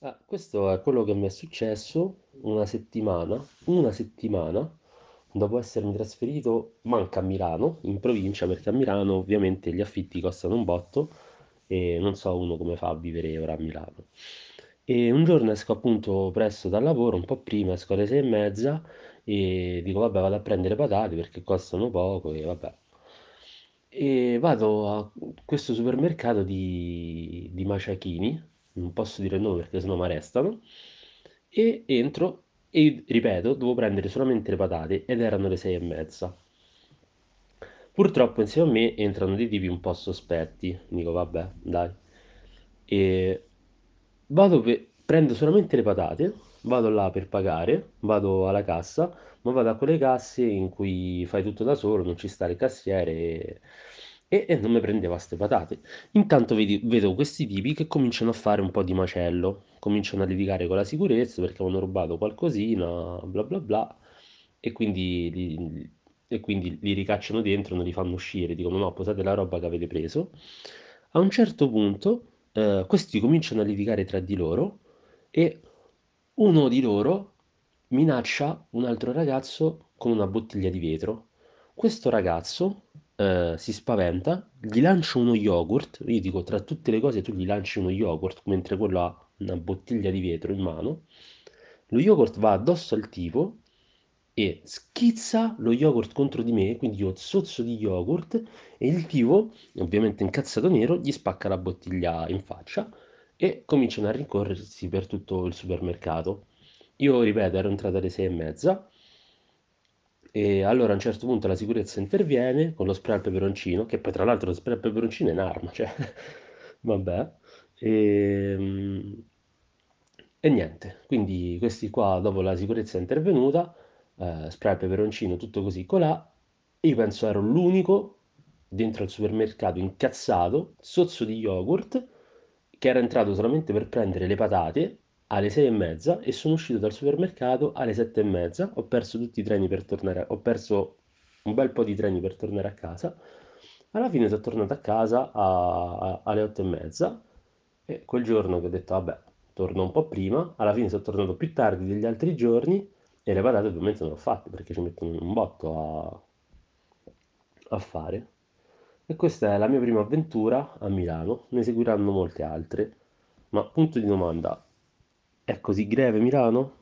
Ah, questo è quello che mi è successo una settimana, una settimana dopo essermi trasferito, manca a Milano, in provincia, perché a Milano ovviamente gli affitti costano un botto e non so uno come fa a vivere ora a Milano. E un giorno esco appunto presto dal lavoro, un po' prima, esco alle sei e mezza e dico vabbè vado a prendere patate perché costano poco e vabbè. E vado a questo supermercato di, di Maciachini, non posso dire il nome perché sennò mi arrestano, e entro e ripeto, devo prendere solamente le patate ed erano le sei e mezza. Purtroppo insieme a me entrano dei tipi un po' sospetti, dico vabbè, dai. E vado per, prendo solamente le patate, vado là per pagare, vado alla cassa, ma vado a quelle casse in cui fai tutto da solo, non ci sta il cassiere e, e- e non mi prendeva ste patate. Intanto vedi- vedo questi tipi che cominciano a fare un po' di macello, cominciano a litigare con la sicurezza perché avevano rubato qualcosina, bla bla bla, e quindi li, e quindi li ricacciano dentro, non li fanno uscire, dicono no, posate la roba che avete preso. A un certo punto eh, questi cominciano a litigare tra di loro e uno di loro minaccia un altro ragazzo con una bottiglia di vetro. Questo ragazzo eh, si spaventa, gli lancia uno yogurt. Io dico, tra tutte le cose, tu gli lanci uno yogurt, mentre quello ha una bottiglia di vetro in mano. Lo yogurt va addosso al tipo e schizza lo yogurt contro di me, quindi io zozzo di yogurt e il tipo, ovviamente incazzato nero, gli spacca la bottiglia in faccia e cominciano a rincorrersi per tutto il supermercato. Io, ripeto, ero entrato alle sei e mezza e allora a un certo punto la sicurezza interviene con lo spray al peperoncino, che poi tra l'altro lo spray al peperoncino è un'arma, cioè, vabbè. E, e niente, quindi questi qua, dopo la sicurezza è intervenuta, eh, spray al peperoncino, tutto così colà, io penso ero l'unico dentro al supermercato incazzato, sozzo di yogurt, che era entrato solamente per prendere le patate alle sei e mezza e sono uscito dal supermercato alle sette e mezza. Ho perso tutti i treni per tornare, ho perso un bel po' di treni per tornare a casa. Alla fine sono tornato a casa a- a- alle otto e mezza e quel giorno che ho detto, vabbè, torno un po' prima, alla fine sono tornato più tardi degli altri giorni e le patate ovviamente non le ho fatte perché ci mettono un botto a, a fare. E questa è la mia prima avventura a Milano, ne seguiranno molte altre. Ma punto di domanda, è così greve Milano?